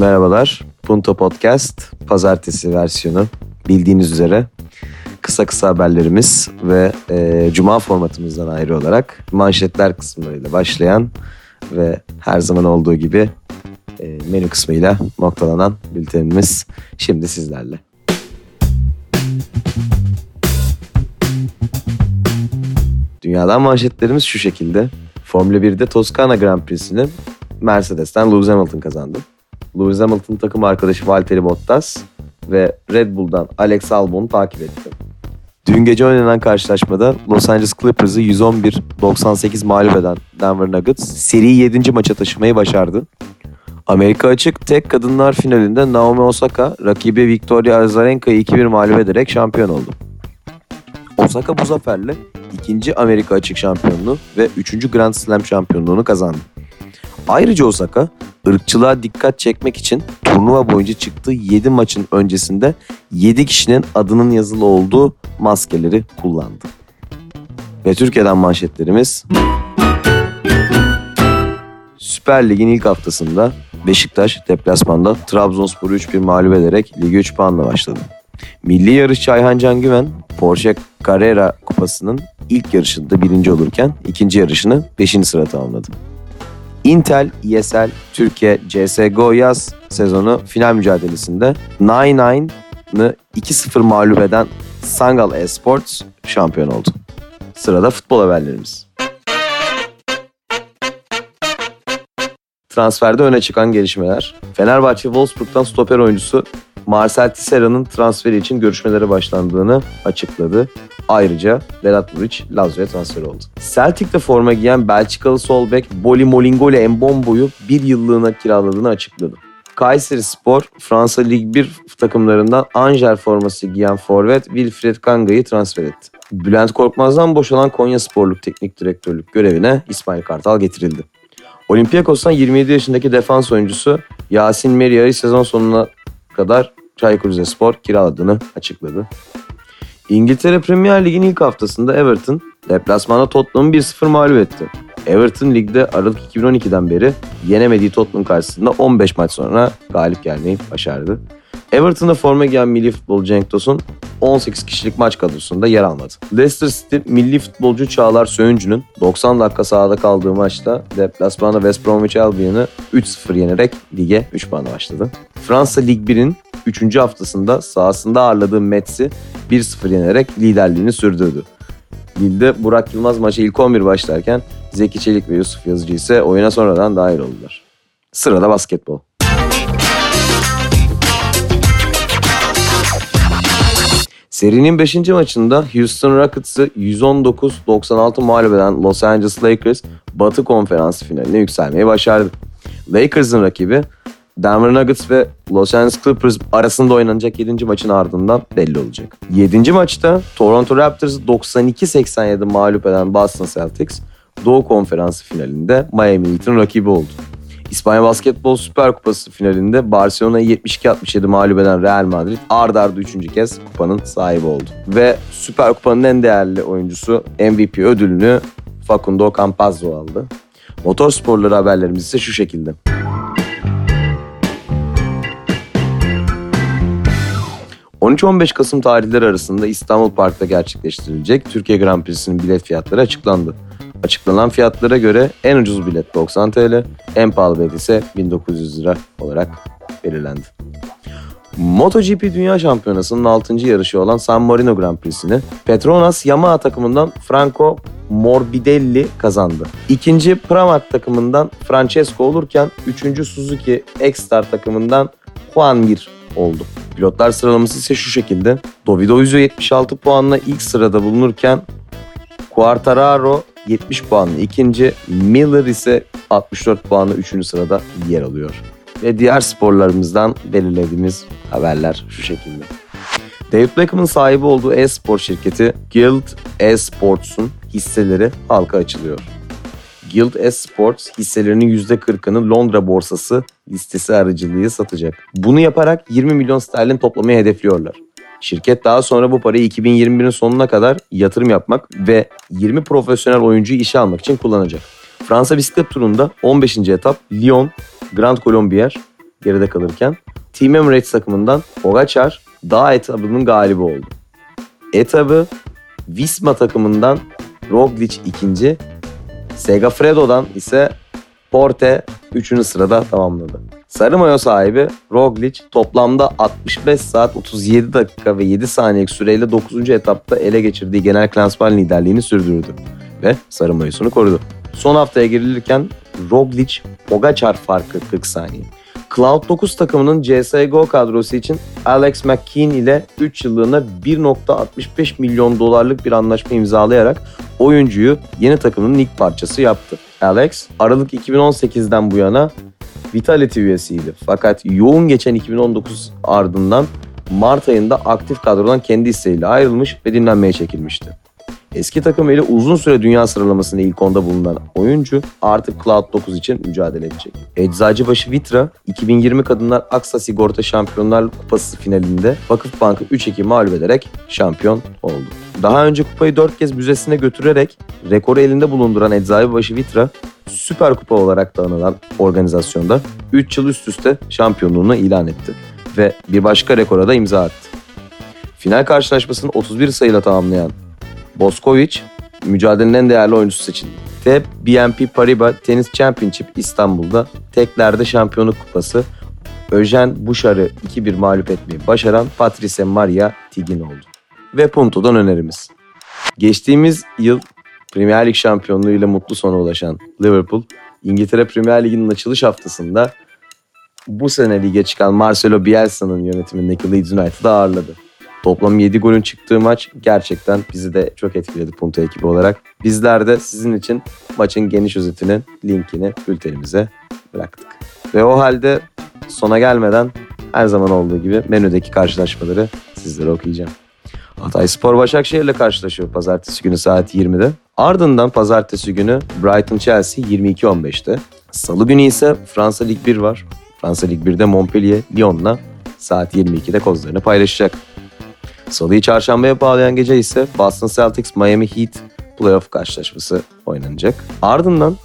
merhabalar. Punto Podcast pazartesi versiyonu bildiğiniz üzere kısa kısa haberlerimiz ve e, cuma formatımızdan ayrı olarak manşetler kısımlarıyla başlayan ve her zaman olduğu gibi e, menü kısmıyla noktalanan bültenimiz şimdi sizlerle. Dünyadan manşetlerimiz şu şekilde. Formula 1'de Toskana Grand Prix'sini Mercedes'ten Lewis Hamilton kazandı. Lewis Hamilton takım arkadaşı Valtteri Bottas ve Red Bull'dan Alex Albon'u takip etti. Dün gece oynanan karşılaşmada Los Angeles Clippers'ı 111-98 mağlup eden Denver Nuggets seriyi 7. maça taşımayı başardı. Amerika açık tek kadınlar finalinde Naomi Osaka rakibi Victoria Azarenka'yı 2-1 mağlup ederek şampiyon oldu. Osaka bu zaferle ikinci Amerika açık şampiyonluğu ve üçüncü Grand Slam şampiyonluğunu kazandı. Ayrıca Osaka ırkçılığa dikkat çekmek için turnuva boyunca çıktığı 7 maçın öncesinde 7 kişinin adının yazılı olduğu maskeleri kullandı. Ve Türkiye'den manşetlerimiz Süper Lig'in ilk haftasında Beşiktaş deplasmanda Trabzonspor'u 3-1 mağlup ederek ligi 3 puanla başladı. Milli yarışçı Ayhan Can Güven Porsche Carrera Kupası'nın ilk yarışında birinci olurken ikinci yarışını 5. sıra tamamladı. Intel ESL Türkiye CSGO yaz sezonu final mücadelesinde 9-9'ı 2-0 mağlup eden Sangal Esports şampiyon oldu. Sırada futbol haberlerimiz. Transferde öne çıkan gelişmeler. Fenerbahçe Wolfsburg'dan stoper oyuncusu Marcel Tissera'nın transferi için görüşmelere başlandığını açıkladı. Ayrıca Vedat Muriç Lazio'ya transfer oldu. Celtic'te forma giyen Belçikalı sol bek Boli Molingoli Mbombo'yu bir yıllığına kiraladığını açıkladı. Kayseri Spor, Fransa Lig 1 takımlarından Angers forması giyen forvet Wilfried Kanga'yı transfer etti. Bülent Korkmaz'dan boşalan Konya Sporluk Teknik Direktörlük görevine İsmail Kartal getirildi. Olympiakos'tan 27 yaşındaki defans oyuncusu Yasin Meria'yı sezon sonuna kadar Çaykur Rizespor kiraladığını açıkladı. İngiltere Premier Lig'in ilk haftasında Everton deplasmanda Tottenham'ı 1-0 mağlup etti. Everton ligde Aralık 2012'den beri yenemediği Tottenham karşısında 15 maç sonra galip gelmeyi başardı. Everton'da forma giyen milli futbolcu Cenk Tosun 18 kişilik maç kadrosunda yer almadı. Leicester City milli futbolcu Çağlar Söyüncü'nün 90 dakika sahada kaldığı maçta deplasmanda West Bromwich Albion'ı 3-0 yenerek lige 3 puanla başladı. Fransa Lig 1'in 3. haftasında sahasında ağırladığı Metz'i 1-0 yenerek liderliğini sürdürdü. Lille'de Burak Yılmaz maça ilk 11 başlarken Zeki Çelik ve Yusuf Yazıcı ise oyuna sonradan dahil oldular. Sırada basketbol. Serinin 5. maçında Houston Rockets'ı 119-96 mağlup eden Los Angeles Lakers Batı Konferansı finaline yükselmeyi başardı. Lakers'ın rakibi Denver Nuggets ve Los Angeles Clippers arasında oynanacak 7. maçın ardından belli olacak. 7. maçta Toronto Raptors 92-87 mağlup eden Boston Celtics Doğu Konferansı finalinde Miami Heat'in rakibi oldu. İspanya Basketbol Süper Kupası finalinde Barcelona'yı 72-67 mağlup eden Real Madrid ard arda 3. kez kupanın sahibi oldu. Ve Süper Kupa'nın en değerli oyuncusu MVP ödülünü Facundo Campazzo aldı. Motor sporları haberlerimiz ise şu şekilde. ...13-15 Kasım tarihleri arasında İstanbul Park'ta gerçekleştirilecek Türkiye Grand Prix'sinin bilet fiyatları açıklandı. Açıklanan fiyatlara göre en ucuz bilet 90 TL, en pahalı bilet ise 1900 lira olarak belirlendi. MotoGP Dünya Şampiyonası'nın 6. yarışı olan San Marino Grand Prix'sini Petronas Yamaha takımından Franco Morbidelli kazandı. İkinci Pramac takımından Francesco olurken üçüncü Suzuki X-Star takımından Juan Mir oldu. Pilotlar sıralaması ise şu şekilde. Dovizioso 76 puanla ilk sırada bulunurken Quartararo 70 puanlı ikinci, Miller ise 64 puanlı üçüncü sırada yer alıyor. Ve diğer sporlarımızdan belirlediğimiz haberler şu şekilde. David Beckham'ın sahibi olduğu e-spor şirketi Guild Esports'un hisseleri halka açılıyor. Guild Esports hisselerinin %40'ını Londra borsası listesi aracılığı satacak. Bunu yaparak 20 milyon sterlin toplamayı hedefliyorlar. Şirket daha sonra bu parayı 2021'in sonuna kadar yatırım yapmak ve 20 profesyonel oyuncuyu işe almak için kullanacak. Fransa bisiklet turunda 15. etap Lyon, Grand Colombier, geride kalırken Team Emirates takımından Pogacar dağ etabının galibi oldu. Etabı Visma takımından Roglic ikinci, Segafredo'dan ise Porte 3. sırada tamamladı. Sarı mayo sahibi Roglic toplamda 65 saat 37 dakika ve 7 saniye süreyle 9. etapta ele geçirdiği genel klasman liderliğini sürdürdü ve sarı mayosunu korudu. Son haftaya girilirken Roglic Pogacar farkı 40 saniye. Cloud9 takımının CSGO kadrosu için Alex McKean ile 3 yıllığına 1.65 milyon dolarlık bir anlaşma imzalayarak oyuncuyu yeni takımının ilk parçası yaptı. Alex, Aralık 2018'den bu yana Vitality üyesiydi. Fakat yoğun geçen 2019 ardından Mart ayında aktif kadrodan kendi isteğiyle ayrılmış ve dinlenmeye çekilmişti. Eski takımıyla uzun süre dünya sıralamasında ilk onda bulunan oyuncu artık Cloud9 için mücadele edecek. Eczacıbaşı Vitra 2020 Kadınlar Aksa Sigorta Şampiyonlar Kupası finalinde Vakıfbank'ı 3-2 mağlup ederek şampiyon oldu. Daha önce kupayı 4 kez müzesine götürerek rekoru elinde bulunduran Eczacıbaşı Vitra Süper Kupa olarak da anılan organizasyonda 3 yıl üst üste şampiyonluğunu ilan etti ve bir başka rekora da imza attı. Final karşılaşmasını 31 sayıyla tamamlayan Boskovic mücadelenin en değerli oyuncusu seçildi. Ve BNP Paribas Tennis Championship İstanbul'da teklerde şampiyonluk kupası Öjen Buşar'ı 2-1 mağlup etmeyi başaran Patrice Maria Tigin oldu. Ve Punto'dan önerimiz. Geçtiğimiz yıl Premier Lig şampiyonluğuyla mutlu sona ulaşan Liverpool, İngiltere Premier Ligi'nin açılış haftasında bu sene lige çıkan Marcelo Bielsa'nın yönetimindeki Leeds United'ı ağırladı. Toplam 7 golün çıktığı maç gerçekten bizi de çok etkiledi Punto ekibi olarak. Bizler de sizin için maçın geniş özetinin linkini bültenimize bıraktık. Ve o halde sona gelmeden her zaman olduğu gibi menüdeki karşılaşmaları sizlere okuyacağım. Hatay Spor Başakşehir ile karşılaşıyor pazartesi günü saat 20'de. Ardından pazartesi günü Brighton Chelsea 22.15'te. Salı günü ise Fransa Lig 1 var. Fransa Lig 1'de Montpellier Lyon'la saat 22'de kozlarını paylaşacak. Salıyı çarşambaya bağlayan gece ise Boston Celtics Miami Heat playoff karşılaşması oynanacak. Ardından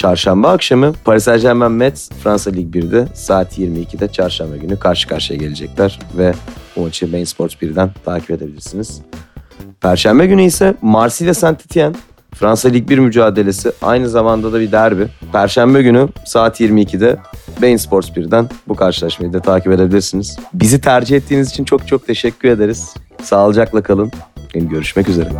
çarşamba akşamı Paris Saint Germain Mets Fransa Lig 1'de saat 22'de çarşamba günü karşı karşıya gelecekler ve bu maçı Main Sports 1'den takip edebilirsiniz. Perşembe günü ise Marsilya Saint Etienne Fransa Lig 1 mücadelesi aynı zamanda da bir derbi. Perşembe günü saat 22'de Bein Sports 1'den bu karşılaşmayı da takip edebilirsiniz. Bizi tercih ettiğiniz için çok çok teşekkür ederiz. Sağlıcakla kalın. Görüşmek üzere.